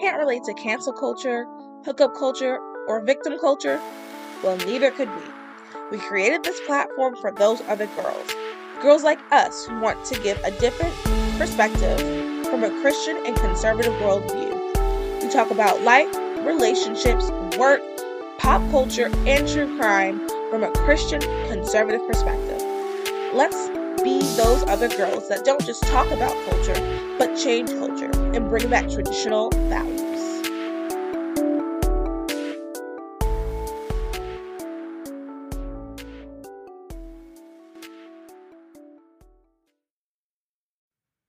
can't relate to cancel culture, hookup culture, or victim culture, well, neither could we. We created this platform for those other girls. Girls like us who want to give a different perspective from a Christian and conservative worldview. We talk about life, relationships, work, pop culture, and true crime from a Christian conservative perspective. Let's be those other girls that don't just talk about culture, but change culture and bring back traditional values.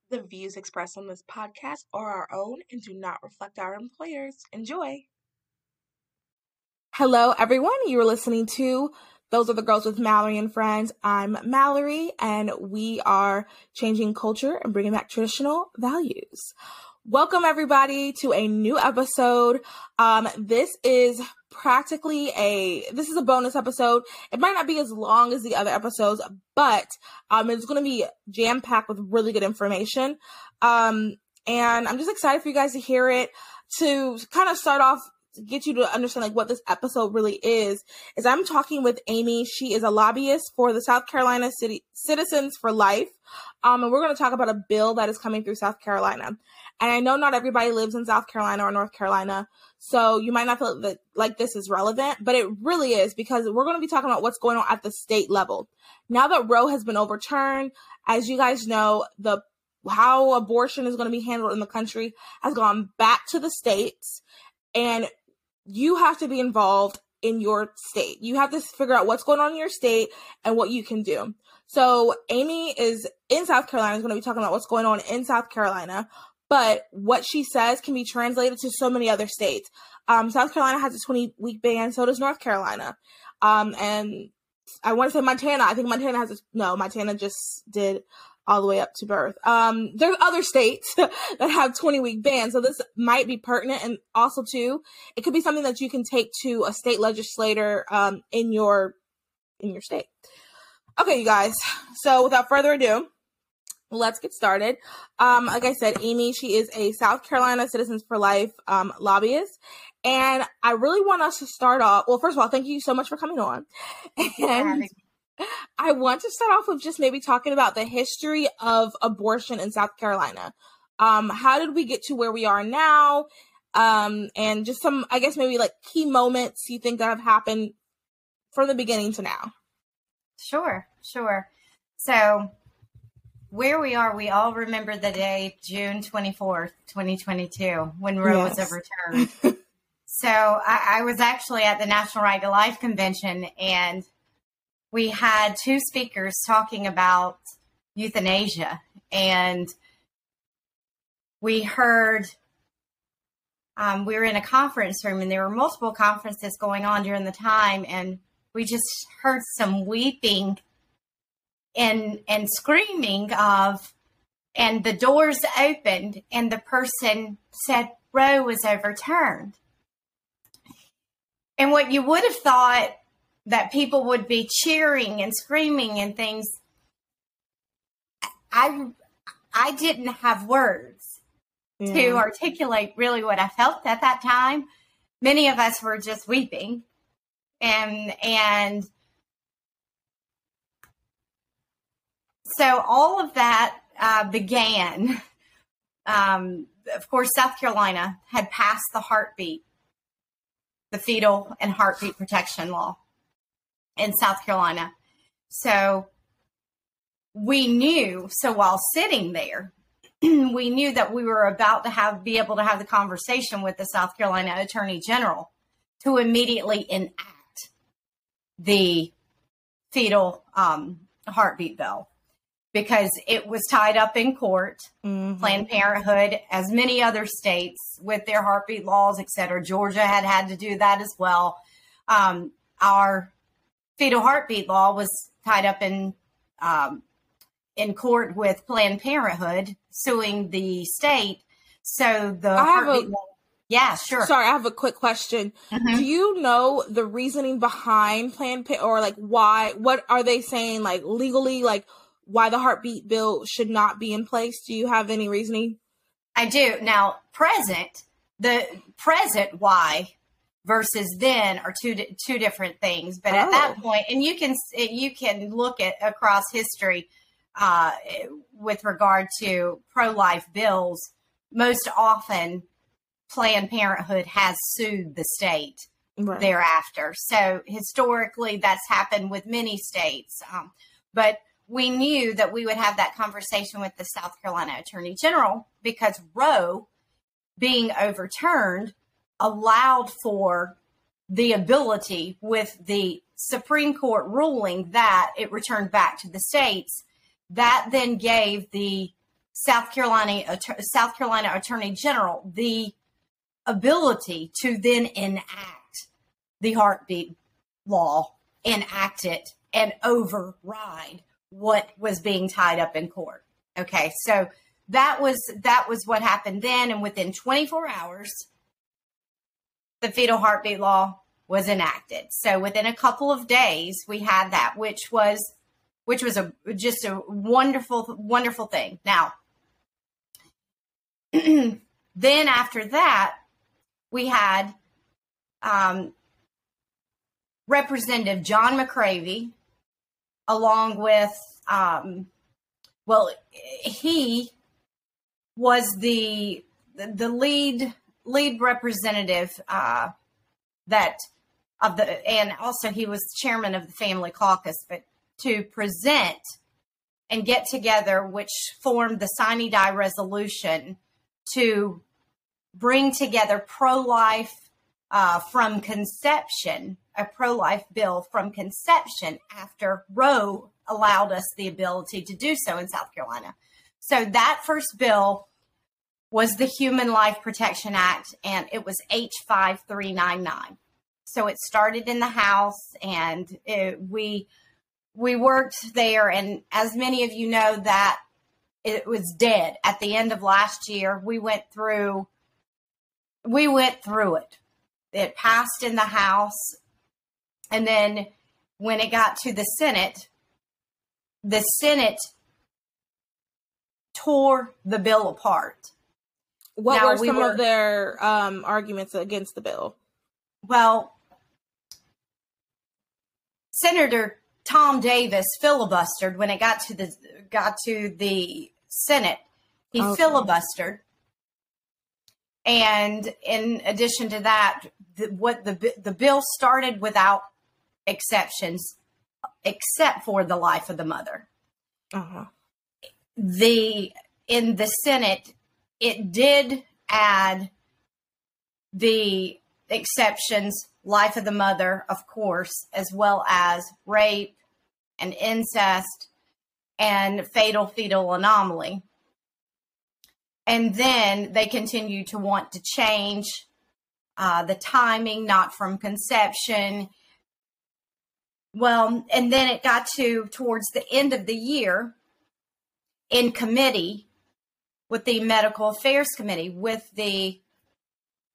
The views expressed on this podcast are our own and do not reflect our employers. Enjoy. Hello, everyone. You're listening to Those Other Girls with Mallory and Friends. I'm Mallory, and we are changing culture and bringing back traditional values. Welcome, everybody, to a new episode. Um, this is practically a this is a bonus episode. It might not be as long as the other episodes, but um it's going to be jam packed with really good information. Um and I'm just excited for you guys to hear it to kind of start off get you to understand like what this episode really is is i'm talking with amy. She is a lobbyist for the south carolina city citizens for life. Um, and we're going to talk about a bill that is coming through south carolina. And i know not everybody lives in south carolina or north carolina so you might not feel that like this is relevant, but it really is because we're going to be talking about what's going on at the state level. Now that Roe has been overturned, as you guys know, the how abortion is going to be handled in the country has gone back to the states. And you have to be involved in your state. You have to figure out what's going on in your state and what you can do. So Amy is in South Carolina is going to be talking about what's going on in South Carolina but what she says can be translated to so many other states. Um, South Carolina has a 20 week ban, so does North Carolina. Um, and I want to say Montana. I think Montana has a, no, Montana just did all the way up to birth. Um, there's other states that have 20 week bans, so this might be pertinent. And also, too, it could be something that you can take to a state legislator um, in your in your state. Okay, you guys. So without further ado, let's get started. Um, like I said, Amy, she is a South Carolina Citizens for Life um, lobbyist. And I really want us to start off. Well, first of all, thank you so much for coming on. And I want to start off with just maybe talking about the history of abortion in South Carolina. Um, how did we get to where we are now? Um, and just some, I guess, maybe like key moments you think that have happened from the beginning to now. Sure, sure. So where we are, we all remember the day, June 24th, 2022, when Roe yes. was overturned. so I, I was actually at the National Right to Life Convention, and we had two speakers talking about euthanasia. And we heard um, we were in a conference room and there were multiple conferences going on during the time and we just heard some weeping and and screaming of and the doors opened and the person said Roe was overturned. And what you would have thought that people would be cheering and screaming and things I I didn't have words yeah. to articulate really what I felt at that time. Many of us were just weeping and and so all of that uh, began. Um, of course, South Carolina had passed the heartbeat, the fetal and heartbeat protection law in South Carolina. So we knew. So while sitting there, we knew that we were about to have be able to have the conversation with the South Carolina Attorney General to immediately enact the fetal um, heartbeat bill because it was tied up in court. Mm-hmm. Planned Parenthood, as many other states with their heartbeat laws, et cetera, Georgia had had to do that as well. Um, our fetal heartbeat law was tied up in um, in court with Planned Parenthood suing the state. So the I heartbeat a, law, yeah, sure. Sorry, I have a quick question. Mm-hmm. Do you know the reasoning behind Planned Parenthood, or like why? What are they saying? Like legally, like why the heartbeat bill should not be in place? Do you have any reasoning? I do. Now, present, the present why versus then are two two different things. But at that Oh. point, and you can you can look at across history uh, with regard to pro life bills. Most often, Planned Parenthood has sued the state Right. thereafter. So historically, that's happened with many states. Um, but we knew that we would have that conversation with the South Carolina Attorney General because Roe being overturned allowed for the ability with the Supreme Court ruling that it returned back to the states. That then gave the South Carolina South Carolina Attorney General the ability to then enact the heartbeat law, enact it, and override what was being tied up in court. Okay, so that was that was what happened then, and within 24 hours, the fetal heartbeat law was enacted. So within a couple of days, we had that, which was which was a just a wonderful wonderful thing. Now, then after that, we had um, Representative John McCravy, along with, um, well, he was the the lead lead representative uh, that of the, and also he was chairman of the Family Caucus, but to present and get together, which formed the Sine Die resolution to bring together pro life uh, from conception, a pro life bill from conception after Roe allowed us the ability to do so in South Carolina. So that first bill was the Human Life Protection Act, and it was H5399. So it started in the House, and it, we we worked there. And as many of you know, that it was dead at the end of last year. We went through we went through it. It passed in the House, and then when it got to the Senate, the Senate tore the bill apart. What Now, were we some were- of their um, arguments against the bill? Well, Senator Tom Davis filibustered when it got to the got to the Senate. He Okay. filibustered, and in addition to that, the, what the the bill started without exceptions, except for the life of the mother. Uh-huh. the in the Senate, it did add the exceptions, life of the mother, of course, as well as rape and incest and fatal fetal anomaly. And then they continue to want to change uh, the timing, not from conception. Well, and then it got to towards the end of the year in committee with the Medical Affairs Committee with the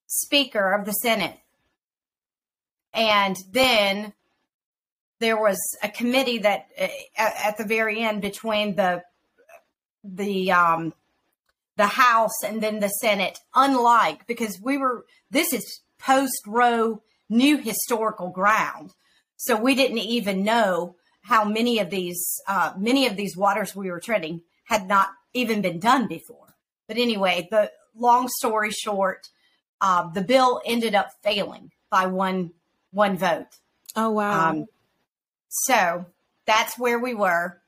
Speaker of the Senate. And then there was a committee that uh, at, the very end between the the um, the House and then the Senate, unlike because we were this is post Roe new historical ground, so we didn't even know how many of these uh, many of these waters we were treading had not even been done before. But anyway, the long story short, uh, the bill ended up failing by one one vote. Oh wow. Um, so that's where we were.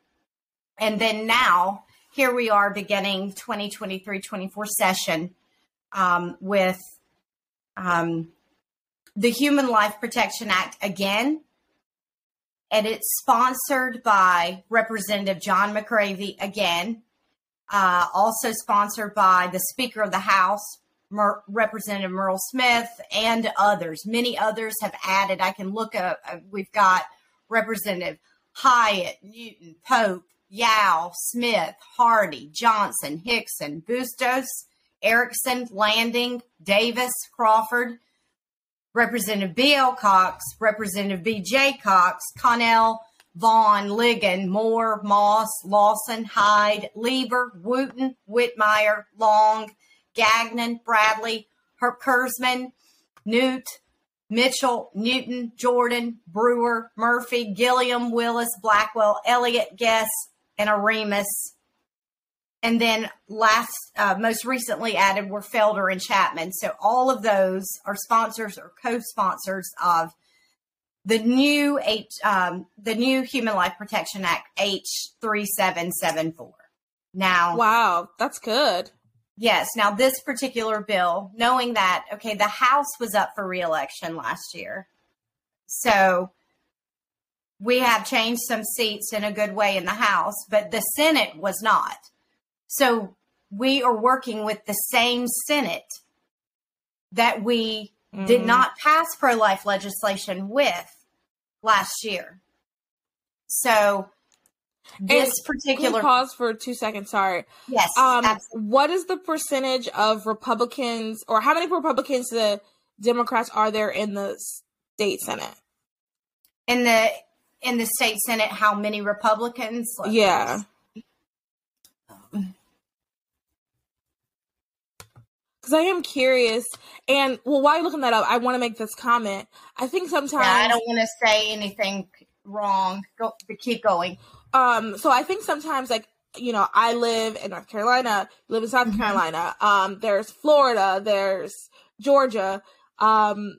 And then now, here we are beginning 2023 24 session um, with um, the Human Life Protection Act again. And it's sponsored by Representative John McCravy again, uh, also sponsored by the Speaker of the House, Mer- Representative Murrell Smith, and others. Many others have added. I can look up, uh, we've got Representative Hiott, Newton, Pope, Yow, Smith, Hardee, Johnson, Hixon, Bustos, Erickson, Landing, Davis, Crawford, Representative B.L. Cox, Representative B.J. Cox, Connell, Vaughn, Ligon, Moore, Moss, Lawson, Hyde, Lever, Wooten, Whitmire, Long, Gagnon, Bradley, Herb Newt, Mitchell, Newton, Jordan, Brewer, Murphy, Gilliam, Willis, Blackwell, Elliott, Guess, and Aremus. And then last, uh, most recently added were Felder and Chapman. So all of those are sponsors or co-sponsors of the new H, um, the new Human Life Protection Act H three seven seven four. Now, wow, that's good. Yes. Now, this particular bill, knowing that, okay, the House was up for reelection last year. So we have changed some seats in a good way in the House, but the Senate was not. So we are working with the same Senate that we mm. did not pass pro life legislation with last year. So this and particular pause for two seconds. Sorry. Yes. Um, what is the percentage of Republicans, or how many Republicans the Democrats are there in the state senate? In the in the state senate, how many Republicans? yeah. Because I am curious, and well, while you're looking that up, I want to make this comment. I think sometimes yeah, I don't want to say anything wrong. Go, keep going. Um, so I think sometimes like you know, I live in North Carolina, live in South mm-hmm. Carolina. Um, there's Florida, there's Georgia, um,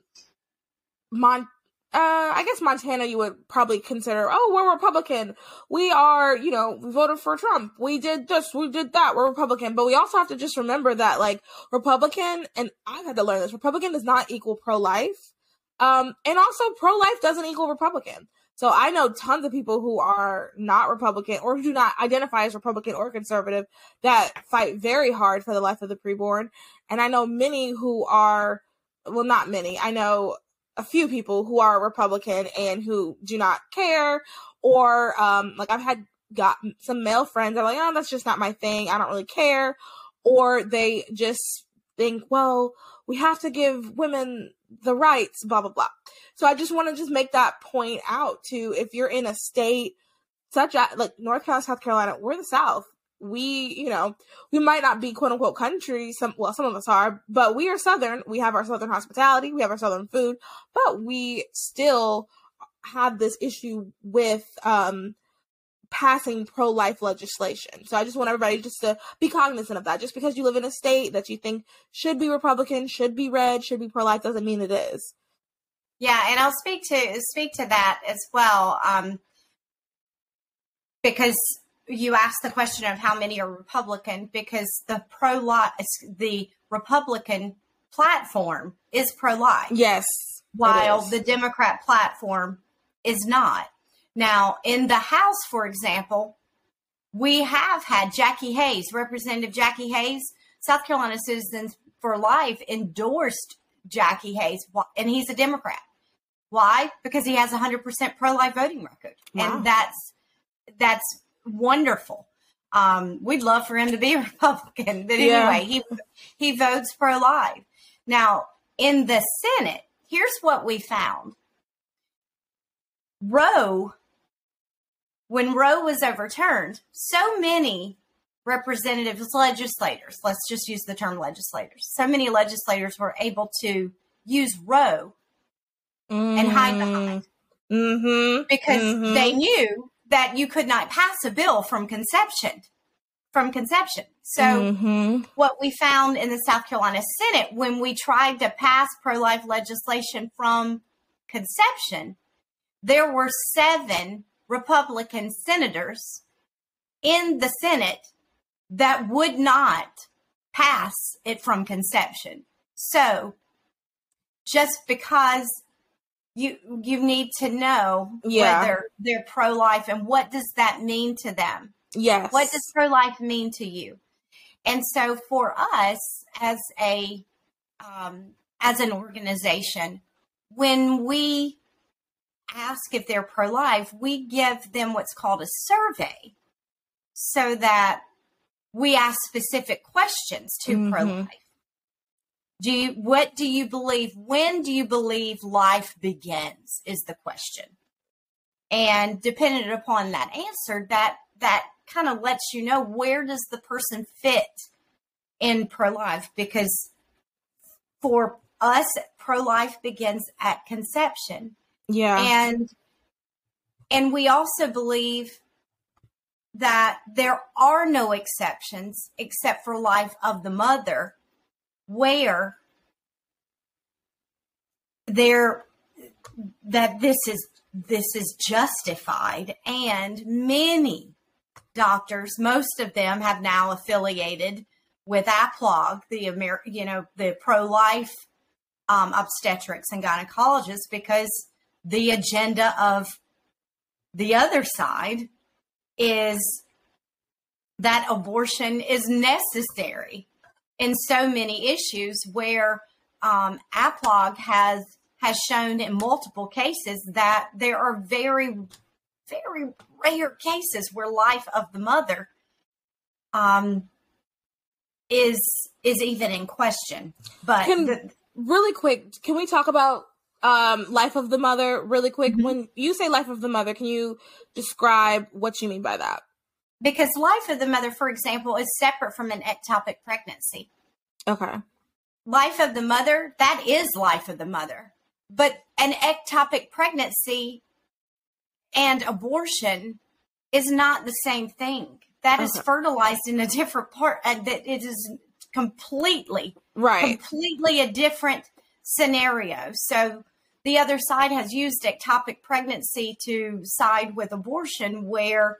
Mon. Uh, I guess Montana, you would probably consider, oh, we're Republican. We are, you know, we voted for Trump. We did this, we did that. We're Republican. But we also have to just remember that, like, Republican, and I've had to learn this, Republican does not equal pro life. Um, and also pro life doesn't equal Republican. So I know tons of people who are not Republican or do not identify as Republican or conservative that fight very hard for the life of the preborn. And I know many who are, well, not many. I know a few people who are Republican and who do not care. Or, um, like I've had got some male friends are like, oh, that's just not my thing. I don't really care. Or they just think, well, we have to give women the rights, blah, blah, blah. So I just want to just make that point out to if you're in a state such as like North Carolina, South Carolina, we're the South. We, you know, we might not be quote unquote country. Some, well, some of us are, but we are Southern. We have our Southern hospitality. We have our Southern food, but we still have this issue with, um, passing pro life legislation. So I just want everybody just to be cognizant of that. Just because you live in a state that you think should be Republican, should be red, should be pro life doesn't mean it is. Yeah, and I'll speak to speak to that as well, um, because you asked the question of how many are Republican. Because the pro life, the Republican platform is pro life. Yes, while the Democrat platform is not. Now, in the House, for example, we have had Jackie Hayes, Representative Jackie Hayes, South Carolina Citizens for Life endorsed Jackie Hayes, and he's a Democrat. Why? Because he has a 100% pro-life voting record. Wow. And that's that's wonderful. Um, we'd love for him to be a Republican, but yeah. anyway, he he votes pro-life. Now, in the Senate, here's what we found. Roe, when Roe was overturned, so many representatives, legislators, let's just use the term legislators, so many legislators were able to use Roe mm-hmm. and hide behind. Mm-hmm. Because mm-hmm. they knew that you could not pass a bill from conception. From conception. So, mm-hmm. what we found in the South Carolina Senate when we tried to pass pro life legislation from conception, there were seven Republican senators in the Senate that would not pass it from conception. So, just because you you need to know yeah. whether they're pro life and what does that mean to them. Yes. What does pro life mean to you? And so for us as a um, as an organization, when we ask if they're pro life, we give them what's called a survey so that we ask specific questions to mm-hmm. pro life. Do you, what do you believe? When do you believe life begins? Is the question. And dependent upon that answer, that that kind of lets you know where does the person fit in pro life because for us, pro life begins at conception. Yeah. And and we also believe that there are no exceptions except for life of the mother where there that this is this is justified. And many doctors most of them have now affiliated with AAPLOG the Amer- you know the pro-life um, obstetrics and gynecologists because the agenda of the other side is that abortion is necessary in so many issues where um, AAPLOG has has shown in multiple cases that there are very very rare cases where life of the mother um, is is even in question. But Can- the, really quick, can we talk about um life of the mother really quick? Mhm. When you say life of the mother, can you describe what you mean by that? Because life of the mother, for example, is separate from an ectopic pregnancy. Okay. life of the mother that is life of the mother but an ectopic pregnancy and abortion is not the same thing That is Okay. fertilized in a different part and that it is completely Right. completely a different scenario so the other side has used ectopic pregnancy to side with abortion where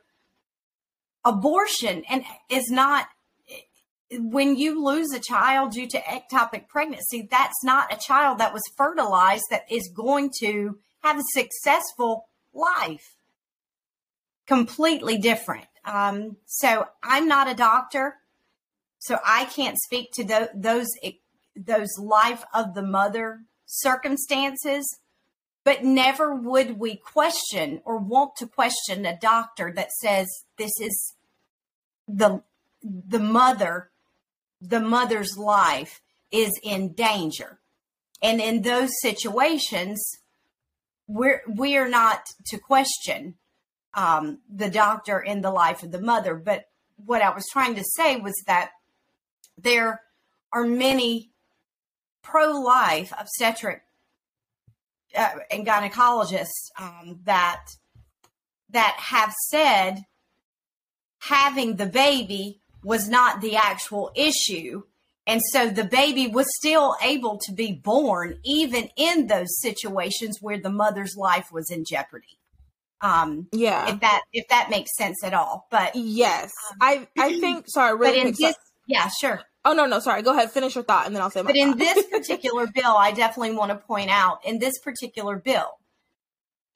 abortion and is not when you lose a child due to ectopic pregnancy that's not a child that was fertilized that is going to have a successful life. Completely different. Um, so i'm not a doctor so i can't speak to tho- those those life of the mother circumstances but never would we question or want to question a doctor that says this is the the mother the mother's life is in danger. And in those situations we're we are not to question um, the doctor in the life of the mother. But what i was trying to say was that there are many pro-life obstetric uh, and gynecologists um, that that have said having the baby was not the actual issue and so the baby was still able to be born even in those situations where the mother's life was in jeopardy um Yeah. if that if that makes sense at all but Yes. I I think sorry, but in quick. this sorry. yeah sure Oh no, no, sorry. Go ahead, finish your thought and then I'll say my But in this particular bill, I definitely want to point out in this particular bill,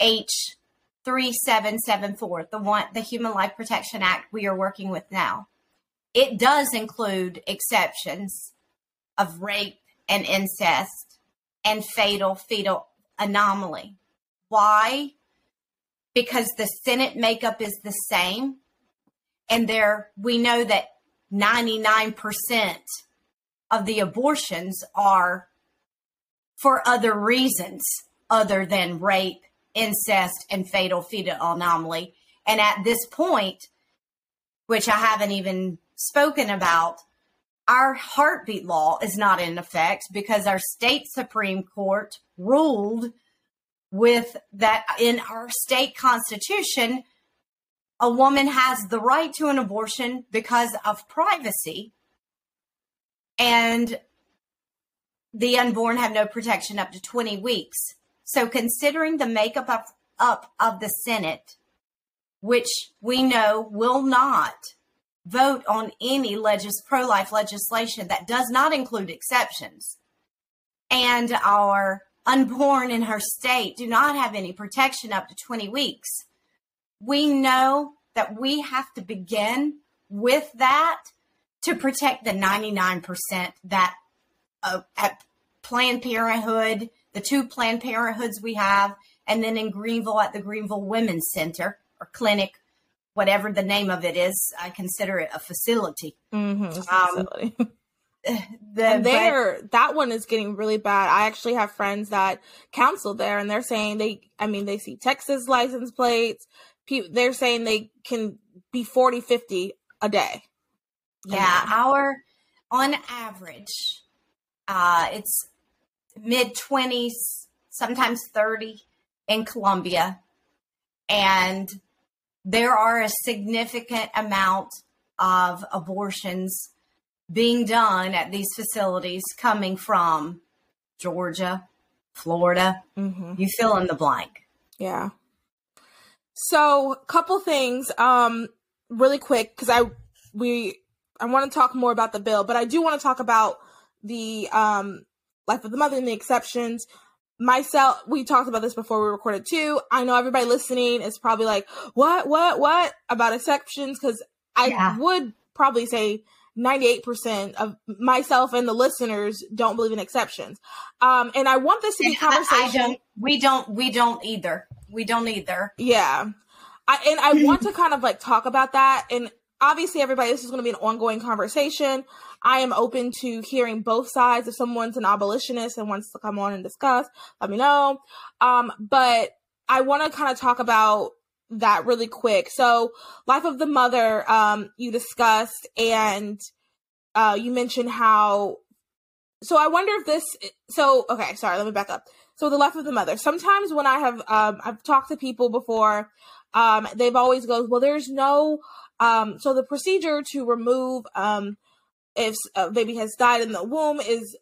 H three seven seven four, the one the Human Life Protection Act we are working with now, it does include exceptions of rape and incest and fatal fetal anomaly. Why? Because the Senate makeup is the same, and there we know that ninety nine percent of the abortions are for other reasons other than rape, incest, and fatal fetal anomaly. And at this point, which I haven't even spoken about, our heartbeat law is not in effect because our state Supreme Court ruled with that in our state constitution, a woman has the right to an abortion because of privacy and the unborn have no protection up to 20 weeks. So considering the makeup of, up of the Senate, which we know will not vote on any legis- pro-life legislation that does not include exceptions, and our unborn in her state do not have any protection up to 20 weeks, we know that we have to begin with that to protect the 99% that uh, at Planned Parenthood, the two Planned Parenthoods we have, and then in Greenville at the Greenville Women's Center or clinic, whatever the name of it is, I consider it a facility. Mhm, it's Um, facility. The, and but- there, that one is getting really bad. I actually have friends that counsel there, and they're saying they, I mean, they see Texas license plates. Pe- They're saying they can be 40, 50 a day. Yeah, our on average, uh, it's mid 20s, sometimes 30 in Columbia And there are a significant amount of abortions being done at these facilities coming from Georgia, Florida. Mm-hmm. You fill in the blank. Yeah. So, couple things, um, really quick, because I we I want to talk more about the bill, but I do want to talk about the um life of the mother and the exceptions. Myself, we talked about this before we recorded too. I know everybody listening is probably like, "What? What? What?" about exceptions because I yeah. would probably say 98% of myself and the listeners don't believe in exceptions. Um, and I want this to be conversation. Don't, we don't, we don't either. We don't either. Yeah. I, and I want to kind of like talk about that. And obviously, everybody, this is going to be an ongoing conversation. I am open to hearing both sides. If someone's an abolitionist and wants to come on and discuss, let me know. Um, but I want to kind of talk about that really quick. So, Life of the Mother, um, you discussed, and uh, you mentioned how. So, I wonder if this. So, okay, sorry, let me back up. So, the Life of the Mother. Sometimes when I have, um, I've talked to people before, um, they've always goes, well, there's no. Um, so the procedure to remove, um, if a baby has died in the womb is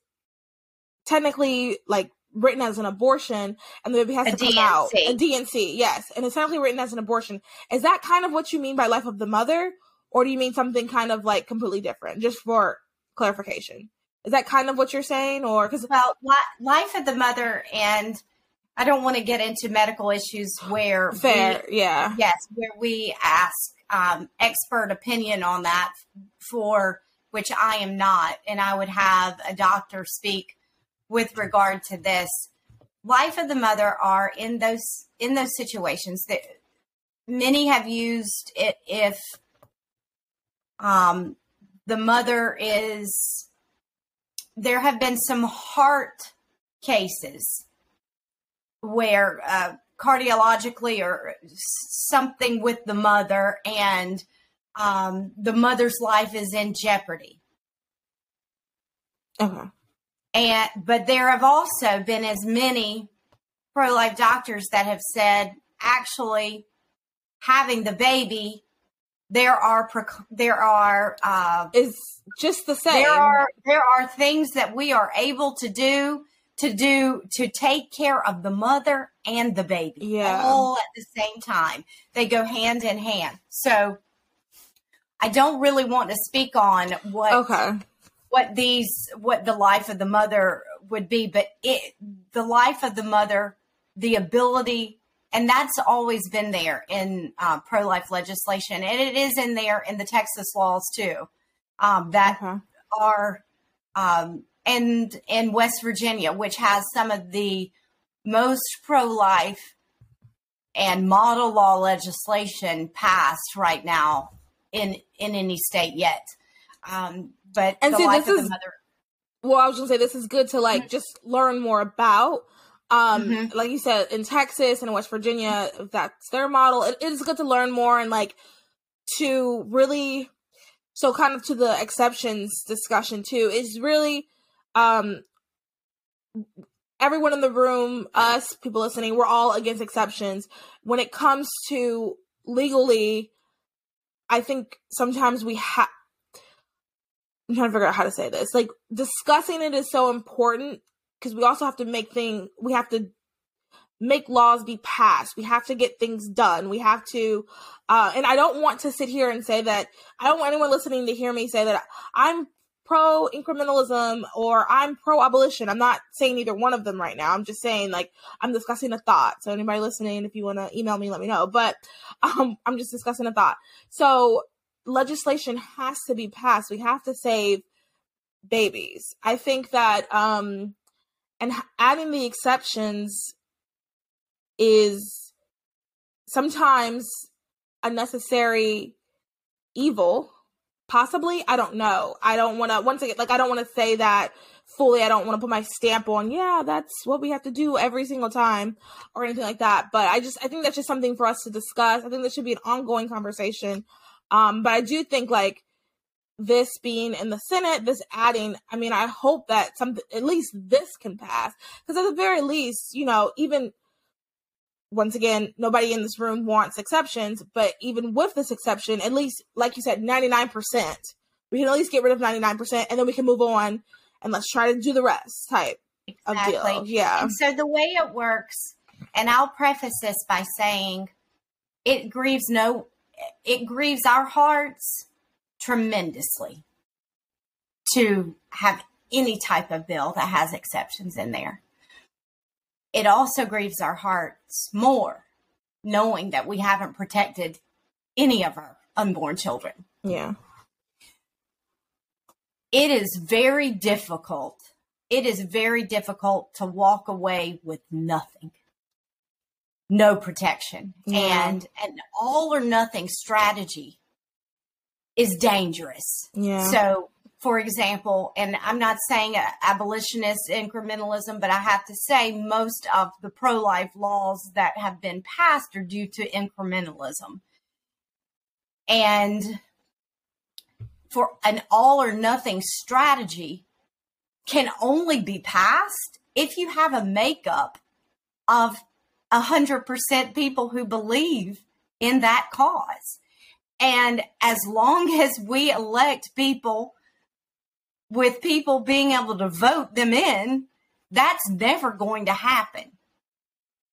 technically like written as an abortion and the baby has a to come out. A D&C, yes. And it's technically written as an abortion. Is that kind of what you mean by life of the mother? Or do you mean something kind of like completely different? Just for clarification. Is that kind of what you're saying? Or because well, life of the mother and I don't want to get into medical issues where fair, we, yeah, yes, where we ask um, expert opinion on that for which I am not, and I would have a doctor speak with regard to this. Life of the mother are in those in those situations that many have used it if um, the mother is there have been some heart cases where uh, cardiologically or something with the mother and um, the mother's life is in jeopardy. Okay. And but there have also been as many pro life doctors that have said actually having the baby there are there are uh, is just the same. There are there are things that we are able to do to do to take care of the mother and the baby yeah. all at the same time. They go hand in hand. So I don't really want to speak on what okay what these what the life of the mother would be but it the life of the mother the ability and that's always been there in uh, pro-life legislation and it is in there in the texas laws too um, that okay. are um, and in west virginia which has some of the most pro-life and model law legislation passed right now in in any state yet um, but and see, this is, mother- Well, I was gonna say this is good to like mm-hmm. just learn more about. Um, mm-hmm. like you said, in Texas and West Virginia, that's their model, it, is good to learn more and like to really so kind of to the exceptions discussion too is really um everyone in the room us people listening we're all against exceptions when it comes to legally i think sometimes we have I'm trying to figure out how to say this. Like discussing it is so important because we also have to make things we have to make laws be passed. We have to get things done. We have to uh and I don't want to sit here and say that I don't want anyone listening to hear me say that I'm pro incrementalism or I'm pro abolition. I'm not saying either one of them right now. I'm just saying like I'm discussing a thought. So anybody listening, if you want to email me, let me know. But um I'm just discussing a thought. So legislation has to be passed. We have to save babies. I think that um and adding the exceptions is sometimes a necessary evil. Possibly i don't know. I don't want to once again like i don't want to say that fully i don't want to put my stamp on yeah that's what we have to do every single time or anything like that. But i just i think that's just something for us to discuss. I think this should be an ongoing conversation. Um, but I do think like this being in the Senate, this adding, I mean, I hope that something, at least this can pass. Because at the very least, you know, even once again, nobody in this room wants exceptions, but even with this exception, at least, like you said, 99%, we can at least get rid of 99% and then we can move on and let's try to do the rest type exactly. of deal. Yeah. And so the way it works, and I'll preface this by saying it grieves no, it grieves our hearts tremendously to have any type of bill that has exceptions in there. It also grieves our hearts more knowing that we haven't protected any of our unborn children. Yeah. It is very difficult. It is very difficult to walk away with nothing. No protection. Yeah. And an all or nothing strategy is dangerous. Yeah. So, for example, and I'm not saying abolitionist incrementalism, but I have to say most of the pro life laws that have been passed are due to incrementalism. And for an all or nothing strategy can only be passed if you have a makeup of 100% people who believe in that cause. And as long as we elect people with people being able to vote them in, that's never going to happen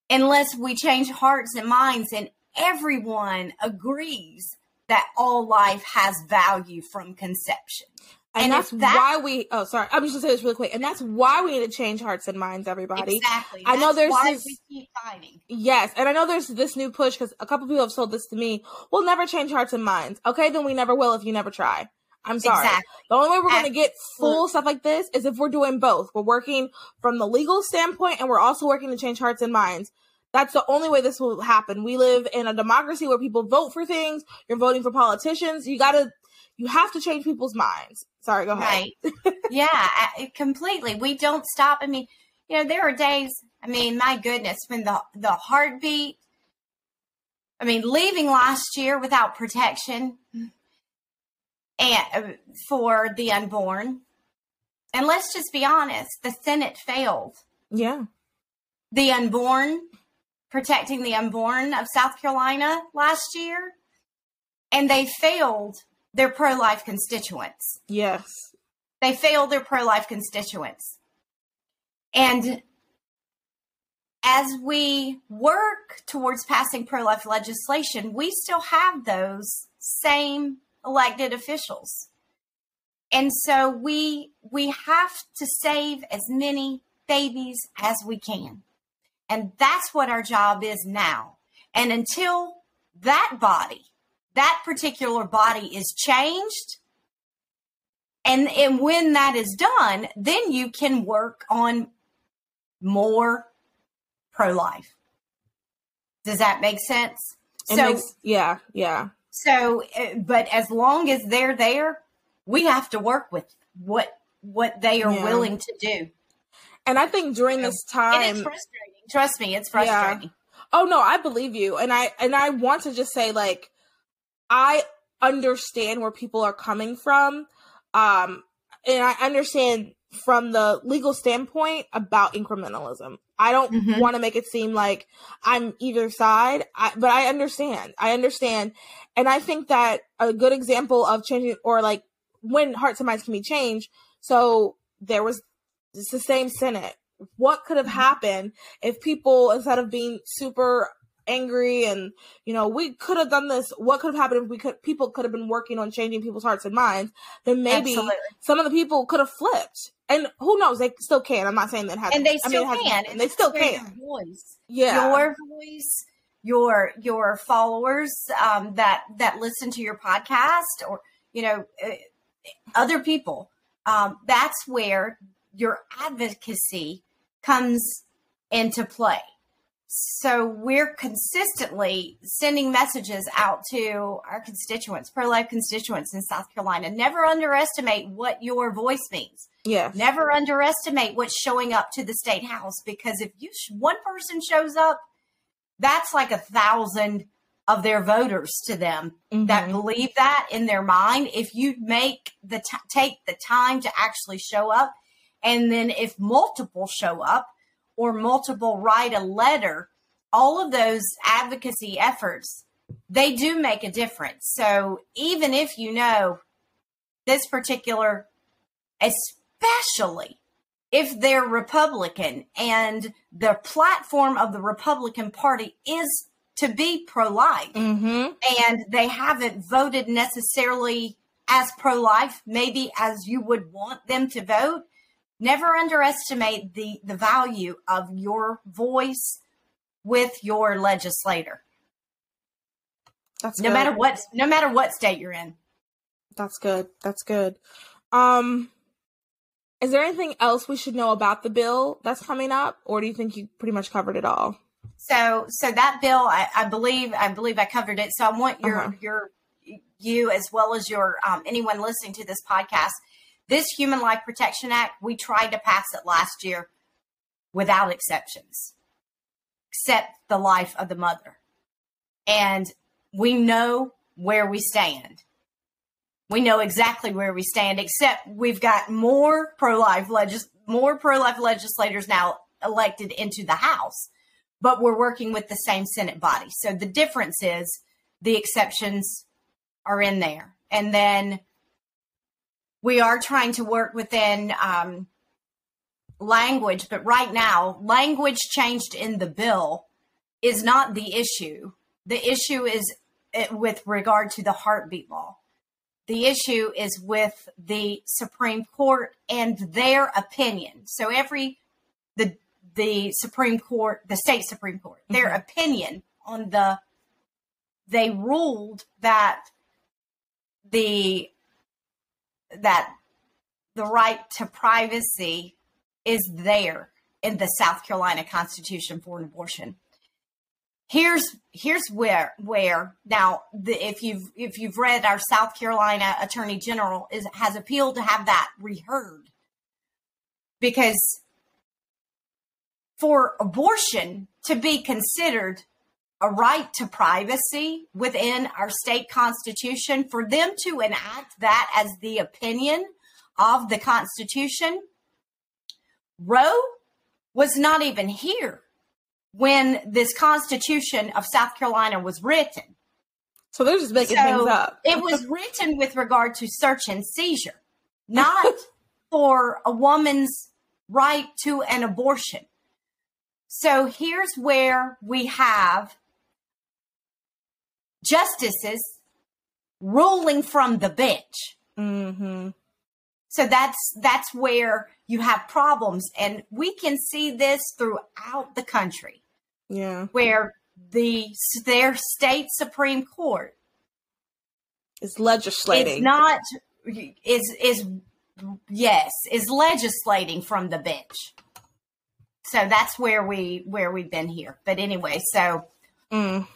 unless we change hearts and minds and everyone agrees that all life has value from conception. And, and that's that, why we. Oh, sorry. I'm just gonna say this really quick. And that's why we need to change hearts and minds, everybody. Exactly. I know there's this. We keep fighting. Yes, and I know there's this new push because a couple people have told this to me. We'll never change hearts and minds. Okay, then we never will if you never try. I'm sorry. Exactly. The only way we're going to get full stuff like this is if we're doing both. We're working from the legal standpoint and we're also working to change hearts and minds. That's the only way this will happen. We live in a democracy where people vote for things. You're voting for politicians. You got to, you have to change people's minds. Sorry, go ahead. Right. yeah, completely. We don't stop. I mean, you know, there are days, I mean, my goodness, when the, the heartbeat, I mean, leaving last year without protection and uh, for the unborn. And let's just be honest, the Senate failed. Yeah. The unborn, protecting the unborn of South Carolina last year, and they failed their pro life constituents. Yes. They failed their pro life constituents. And as we work towards passing pro life legislation, we still have those same elected officials. And so we we have to save as many babies as we can. And that's what our job is now. And until that body that particular body is changed. And, and when that is done, then you can work on more pro life. Does that make sense? It so, makes, yeah, yeah. So, eh, but as long as they're there, we have to work with what what they are yeah. willing to do. And I think during this time, it's frustrating. Trust me, it's frustrating. Yeah. Oh no, I believe you, and I and I want to just say like I understand where people are coming from. Um, and I understand from the legal standpoint about incrementalism. I don't mm-hmm. want to make it seem like I'm either side, I, but I understand. I understand. And I think that a good example of changing or like when hearts and minds can be changed. So there was it's the same Senate. What could have mm-hmm. happened if people, instead of being super angry and you know we could have done this. What could have happened if we could people could have been working on changing people's hearts and minds? Then maybe Absolutely. some of the people could have flipped. And who knows? They still can. I'm not saying that has and they still I mean, can. and they still can. voice. Yeah. Your voice your your followers um, that that listen to your podcast or you know uh, other people. Um, that's where your advocacy comes into play so we're consistently sending messages out to our constituents, pro life constituents in South Carolina. Never underestimate what your voice means. Yeah. Never underestimate what's showing up to the state house because if you one person shows up, that's like a thousand of their voters to them Mm-hmm. that believe that in their mind if you make the t- take the time to actually show up and then if multiple show up or multiple write a letter all of those advocacy efforts they do make a difference so even if you know this particular especially if they're republican and the platform of the republican party is to be pro-life Mm-hmm. and they haven't voted necessarily as pro life, maybe as you would want them to vote, never underestimate the, the value of your voice with your legislator. That's No good. matter what no matter what state you're in. That's good. That's good. Um, is there anything else we should know about the bill that's coming up, or do you think you pretty much covered it all? So so that bill I, I believe I believe I covered it. So I want your Uh-huh. your you as well as your um, anyone listening to this podcast. This Human Life Protection Act, we tried to pass it last year without exceptions, except the life of the mother. And we know where we stand. We know exactly where we stand, except we've got more pro life legis- more pro life legislators now elected into the House, but we're working with the same Senate body. So the difference is the exceptions are in there. And then we are trying to work within um, language, but right now, language changed in the bill is not the issue. The issue is uh, with regard to the heartbeat law. The issue is with the Supreme Court and their opinion. So every the the Supreme Court, the state Supreme Court, their opinion on the they ruled that the that the right to privacy is there in the South Carolina Constitution for an abortion. Here's here's where where now the, if you've if you've read our South Carolina Attorney General is has appealed to have that reheard because for abortion to be considered a right to privacy within our state constitution, for them to enact that as the opinion of the Constitution, Roe was not even here when this Constitution of South Carolina was written. So they're just making So things up. it was written with regard to search and seizure, not for a woman's right to an abortion. So here's where we have justices ruling from the bench. Mm-hmm. So that's that's where you have problems and we can see this throughout the country Yeah, where the their state supreme court is legislating. is not is is yes is legislating from the bench so that's where we where we've been here but anyway so Mm.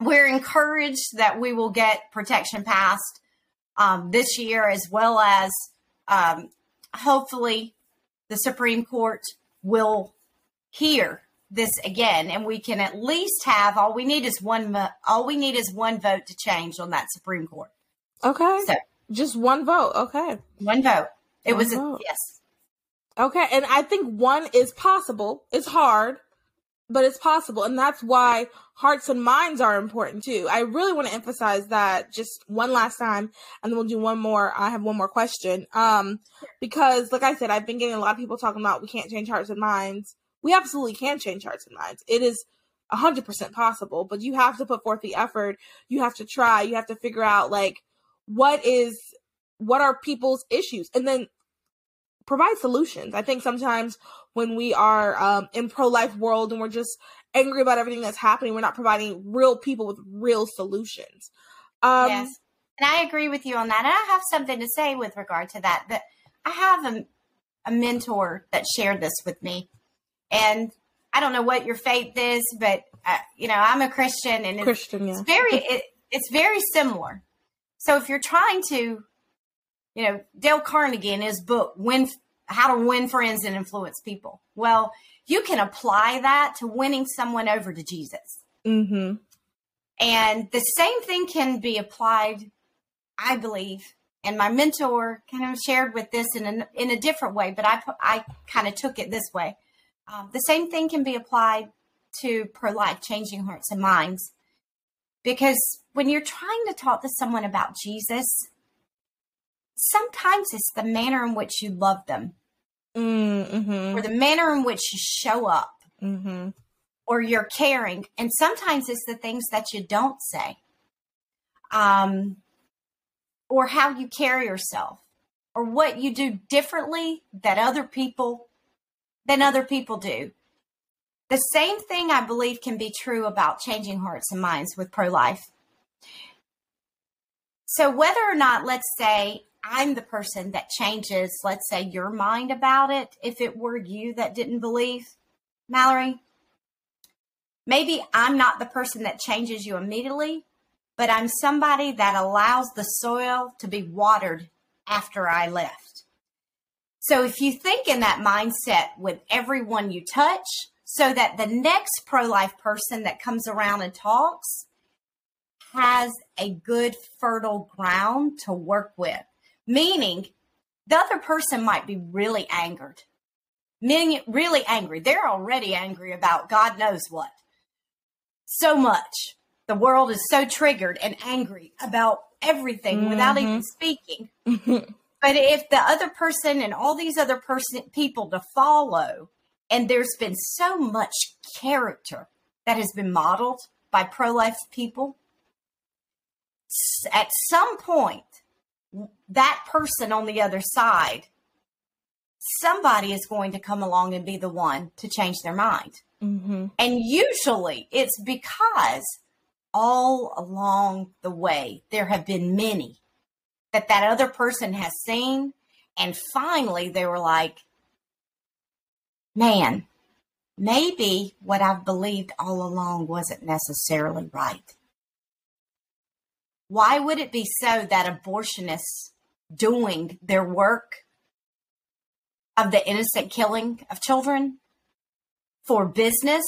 We're encouraged that we will get protection passed um, this year as well as um, hopefully the supreme court will hear this again and we can at least have all we need is one all we need is one vote to change on that supreme court. Okay, so just one vote. Okay, one vote. It One was a, yes. Okay, and I think one is possible. It's hard, but it's possible, and that's why hearts and minds are important too. I really want to emphasize that just one last time, and then we'll do one more. I have one more question. Um, because like I said, I've been getting a lot of people talking about we can't change hearts and minds. We absolutely can change hearts and minds. It is a hundred percent possible, but you have to put forth the effort. You have to try. You have to figure out like what is what are people's issues, and then provide solutions. I think sometimes when we are um, in pro life world and we're just angry about everything that's happening, we're not providing real people with real solutions. Um, yes and i agree with you on that and i have something to say with regard to that that i have a, a mentor that shared this with me and i don't know what your faith is but uh, you know i'm a christian and it's, Christian, yeah. it's very it, it's very similar so if you're trying to you know dale carnegie in his book win how to win friends and influence people well you can apply that to winning someone over to jesus Mm-hmm. And the same thing can be applied, I believe. And my mentor kind of shared with this in a, in a different way, but I, I kind of took it this way. Um, the same thing can be applied to pro life, changing hearts and minds. Because when you're trying to talk to someone about Jesus, sometimes it's the manner in which you love them, mm-hmm. or the manner in which you show up, Mm-hmm. or you're caring. And sometimes it's the things that you don't say, um, or how you carry yourself, or what you do differently that other people than other people do. The same thing I believe can be true about changing hearts and minds with pro life. So, whether or not, let's say, I'm the person that changes, let's say, your mind about it, if it were you that didn't believe, Mallory, maybe I'm not the person that changes you immediately, but I'm somebody that allows the soil to be watered after I left. So if you think in that mindset with everyone you touch, so that the next pro life person that comes around and talks has a good fertile ground to work with, meaning the other person might be really angered, meaning really angry. They're already angry about God knows what. So much. The world is so triggered and angry about everything without even mm-hmm. speaking. But if the other person and all these other person people to follow, and there's been so much character that has been modeled by pro life people, at some point, that person on the other side, somebody is going to come along and be the one to change their mind. Mm-hmm. And usually it's because all along the way, there have been many that that other person has seen. And finally, they were like, man, maybe what I've believed all along wasn't necessarily right. Why would it be so that abortionists doing their work of the innocent killing of children for business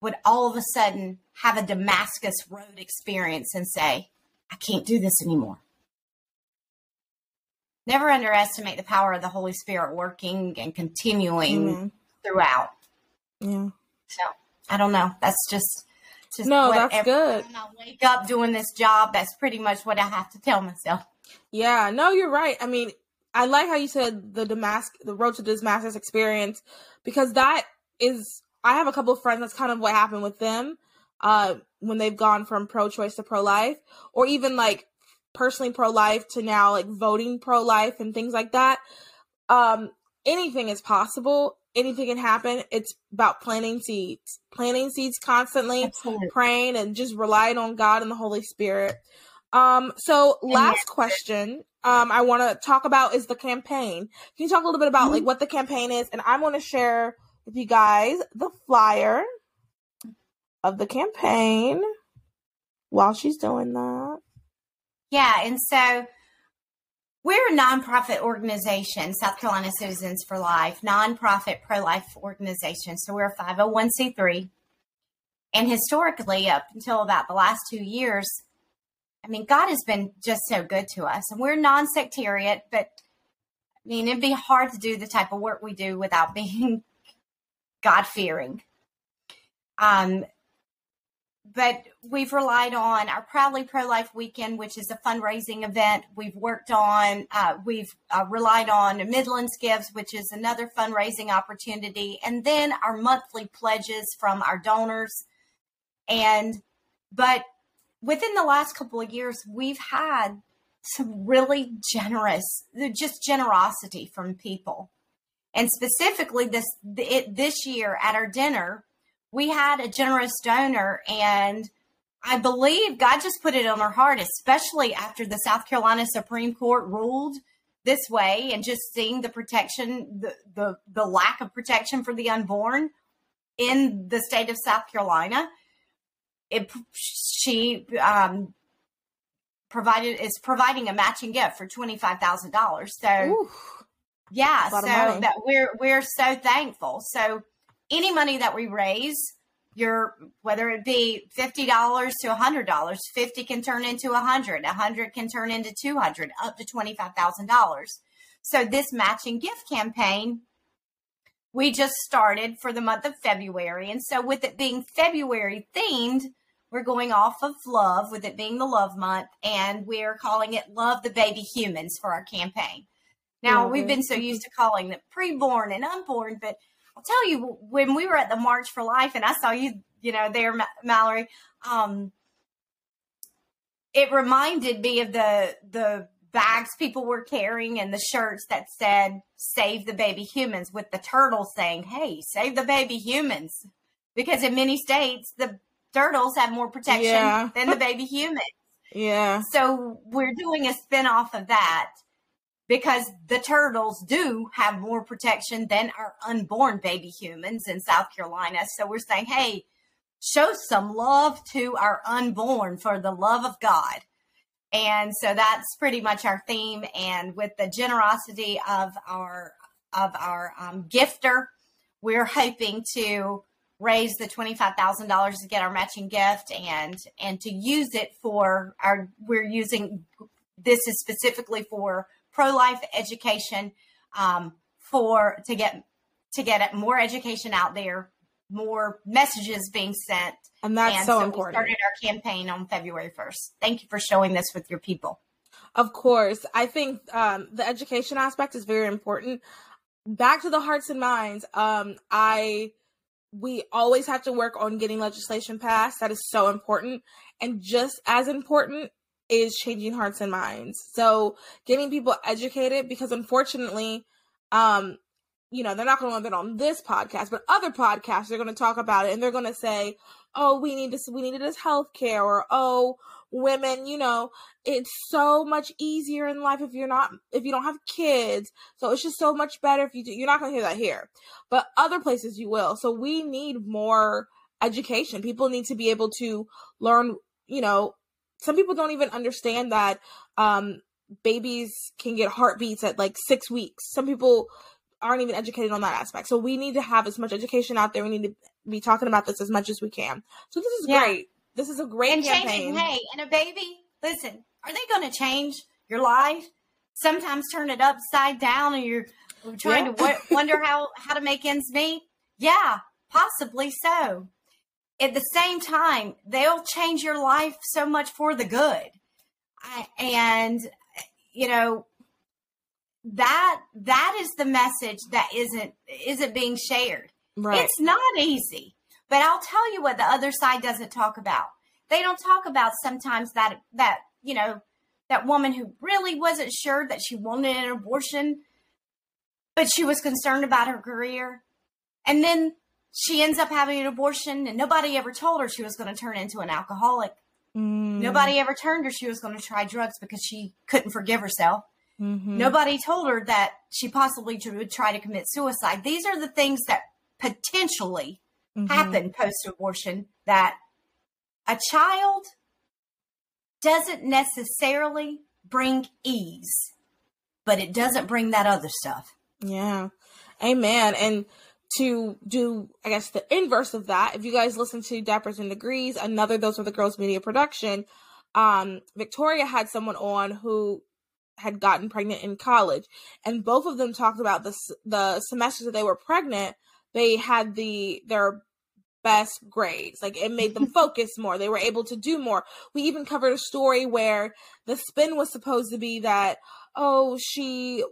would all of a sudden have a Damascus Road experience and say, I can't do this anymore. Never underestimate the power of the Holy Spirit working and continuing Mhm. throughout. Yeah. So I don't know. That's just, just No, that's good. I wake up doing this job. That's pretty much what I have to tell myself. Yeah, no, you're right. I mean, I like how you said the Damascus, the road to Damascus experience, because that is. I have a couple of friends. That's kind of what happened with them, uh, when they've gone from pro-choice to pro-life, or even like personally pro-life to now like voting pro-life and things like that. Um, anything is possible. Anything can happen. It's about planting seeds, planting seeds constantly Absolutely. praying and just relying on God and the Holy Spirit. Um, so last question um I want to talk about is the campaign. Can you talk a little bit about like what the campaign is? And I'm going to share with you guys the flyer of the campaign while she's doing that. Yeah, and so we're a nonprofit organization, South Carolina Citizens for Life, nonprofit pro life organization. So we're a 501c3. And historically, up until about the last two years, I mean, God has been just so good to us. And we're non sectarian, but I mean, it'd be hard to do the type of work we do without being God fearing. Um, but we've relied on our Proudly Pro Life Weekend, which is a fundraising event. We've worked on, uh, we've uh, relied on Midlands Gives, which is another fundraising opportunity, and then our monthly pledges from our donors. And, but within the last couple of years, we've had some really generous, just generosity from people. And specifically this, it, this year at our dinner, we had a generous donor and I believe God just put it on her heart, especially after the South Carolina Supreme Court ruled this way and just seeing the protection, the, the, the lack of protection for the unborn in the state of South Carolina. It, she um, provided is providing a matching gift for twenty five thousand dollars. So Ooh, yeah, so that we're we're so thankful. So any money that we raise, your whether it be fifty dollars to a hundred dollars, fifty can turn into a hundred, a hundred can turn into two hundred, up to twenty five thousand dollars. So this matching gift campaign we just started for the month of February, and so with it being February themed, we're going off of love with it being the love month, and we're calling it Love the Baby Humans for our campaign. Now mm-hmm. we've been so used to calling them preborn and unborn, but I'll tell you, when we were at the March for Life and I saw you, you know, there, Mallory, um, it reminded me of the the bags people were carrying and the shirts that said "Save the baby humans" with the turtle saying, "Hey, save the baby humans," because in many states the turtles have more protection yeah. than the baby humans. Yeah. So we're doing a spin off of that because the turtles do have more protection than our unborn baby humans in South Carolina. So we're saying, hey, show some love to our unborn for the love of God. And so that's pretty much our theme. And with the generosity of our of our um, gifter, we're hoping to raise the twenty five thousand dollars to get our matching gift and and to use it for our. We're using this is specifically for pro life education um, for to get to get more education out there, more messages being sent. And that's and so, so important. We started our campaign on February 1st. Thank you for showing this with your people. Of course. I think um, the education aspect is very important. Back to the hearts and minds. Um, I we always have to work on getting legislation passed. That is so important. And just as important is changing hearts and minds. So getting people educated because unfortunately, um, you know, they're not going to learn it on this podcast, but other podcasts, they're going to talk about it and they're going to say, oh, we need this, we needed this health care or, oh, women, you know, it's so much easier in life if you're not, if you don't have kids. So it's just so much better if you do, you're not going to hear that here, but other places you will. So we need more education. People need to be able to learn, you know, some people don't even understand that um, babies can get heartbeats at like six weeks. Some people aren't even educated on that aspect. So we need to have as much education out there. We need to be talking about this as much as we can. So this is yeah. great. This is a great and campaign. Changing, hey, and a baby, listen, are they going to change your life? Sometimes turn it upside down, and you're trying yeah. to w- wonder how how to make ends meet. Yeah, possibly so at the same time, they'll change your life so much for the good. I, and, you know, that that is the message that isn't isn't being shared. Right. It's not easy. But I'll tell you what the other side doesn't talk about. They don't talk about sometimes that that, you know, that woman who really wasn't sure that she wanted an abortion, but she was concerned about her career. And then she ends up having an abortion and nobody ever told her she was going to turn into an alcoholic. Mm. Nobody ever told her she was going to try drugs because she couldn't forgive herself. Mm-hmm. Nobody told her that she possibly would try to commit suicide. These are the things that potentially mm-hmm. happen post abortion that a child doesn't necessarily bring ease, but it doesn't bring that other stuff. Yeah. Amen. And to do, I guess, the inverse of that, if you guys listen to Diapers and Degrees, another Those Other Girls media production, um, Victoria had someone on who had gotten pregnant in college, and both of them talked about the the semesters that they were pregnant. They had the their best grades. Like it made them focus more. They were able to do more. We even covered a story where the spin was supposed to be that oh she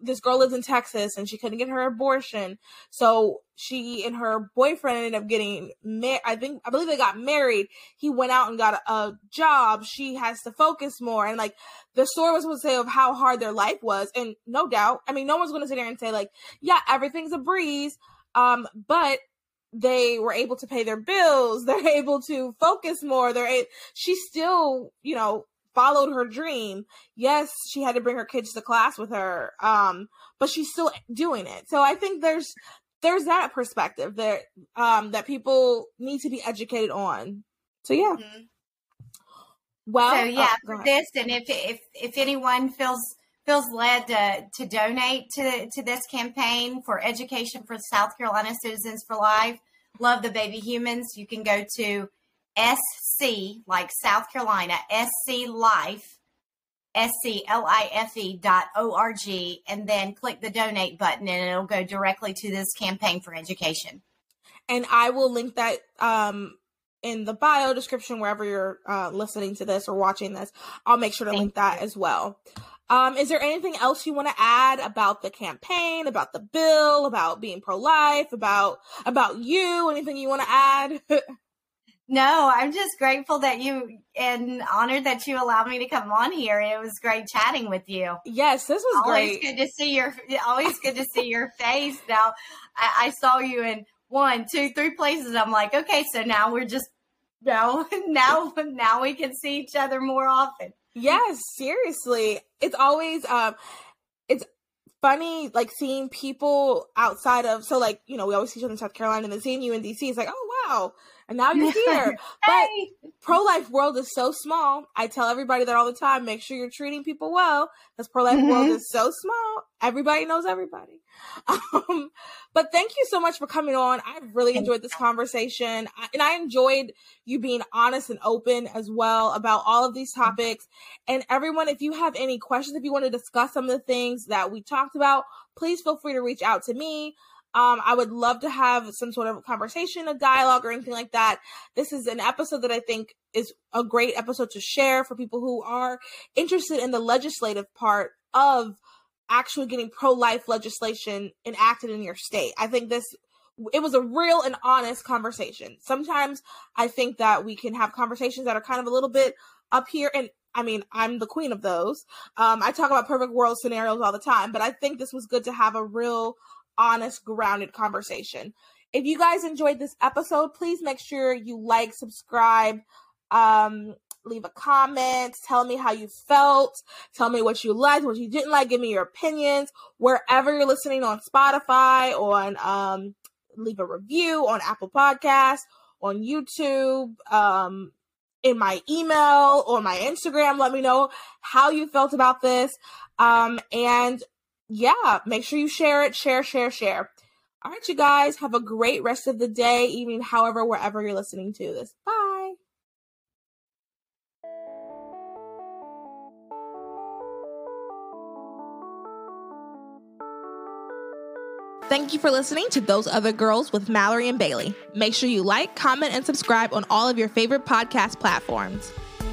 this girl lives in Texas and she couldn't get her abortion. So she and her boyfriend ended up getting married. I think, I believe they got married. He went out and got a, a, job. She has to focus more. And like the story was supposed to say of how hard their life was. And no doubt, I mean, no one's going to sit there and say like, yeah, everything's a breeze. Um, but they were able to pay their bills. They're able to focus more. They're, a- she still, you know, followed her dream. Yes, she had to bring her kids to class with her, um, but she's still doing it. So I think there's there's that perspective that um, that people need to be educated on. So yeah. Mm-hmm. Well, so yeah, oh, for this, and if if if anyone feels feels led to to donate to to this campaign for education for South Carolina Citizens for Life, love the baby humans, you can go to SC, like South Carolina, SC Life, S-C-L-I-F-E dot O-R-G, and then click the donate button and it'll go directly to this campaign for education. And I will link that um, in the bio description wherever you're uh, listening to this or watching this. I'll make sure to Thank link that you. as well. Um, is there anything else you want to add about the campaign, about the bill, about being pro-life, about about you? Anything you want to add? no, I'm just grateful that you and honored that you allowed me to come on here. It was great chatting with you. Yes, this was always great. good to see your always good to see your face. Now I, I saw you in one, two, three places. I'm like, okay, so now we're just now now now we can see each other more often. Yes, seriously. It's always um it's funny like seeing people outside of so like, you know, we always see each other in South Carolina and then seeing you in DC is like, oh wow. And now you're here. hey. But pro life world is so small. I tell everybody that all the time, make sure you're treating people well because pro life mm-hmm. world is so small. Everybody knows everybody. Um, but thank you so much for coming on. I really enjoyed this conversation and I enjoyed you being honest and open as well about all of these topics. And everyone, if you have any questions, if you want to discuss some of the things that we talked about, please feel free to reach out to me. Um, I would love to have some sort of conversation, a dialogue, or anything like that. This is an episode that I think is a great episode to share for people who are interested in the legislative part of actually getting pro life legislation enacted in your state. I think this it was a real and honest conversation. Sometimes I think that we can have conversations that are kind of a little bit up here and I mean, I'm the queen of those. Um, I talk about perfect world scenarios all the time, but I think this was good to have a real honest, grounded conversation. If you guys enjoyed this episode, please make sure you like, subscribe, um, leave a comment, tell me how you felt, tell me what you liked, what you didn't like, give me your opinions wherever you're listening on Spotify, on um, leave a review on Apple Podcasts, on YouTube, um, in my email or my Instagram. Let me know how you felt about this. Um, and yeah, make sure you share it, share, share, share. All right, you guys, have a great rest of the day, evening, however, wherever you're listening to this. Bye. Thank you for listening to Those Other Girls with Mallory and Bailey. Make sure you like, comment, and subscribe on all of your favorite podcast platforms.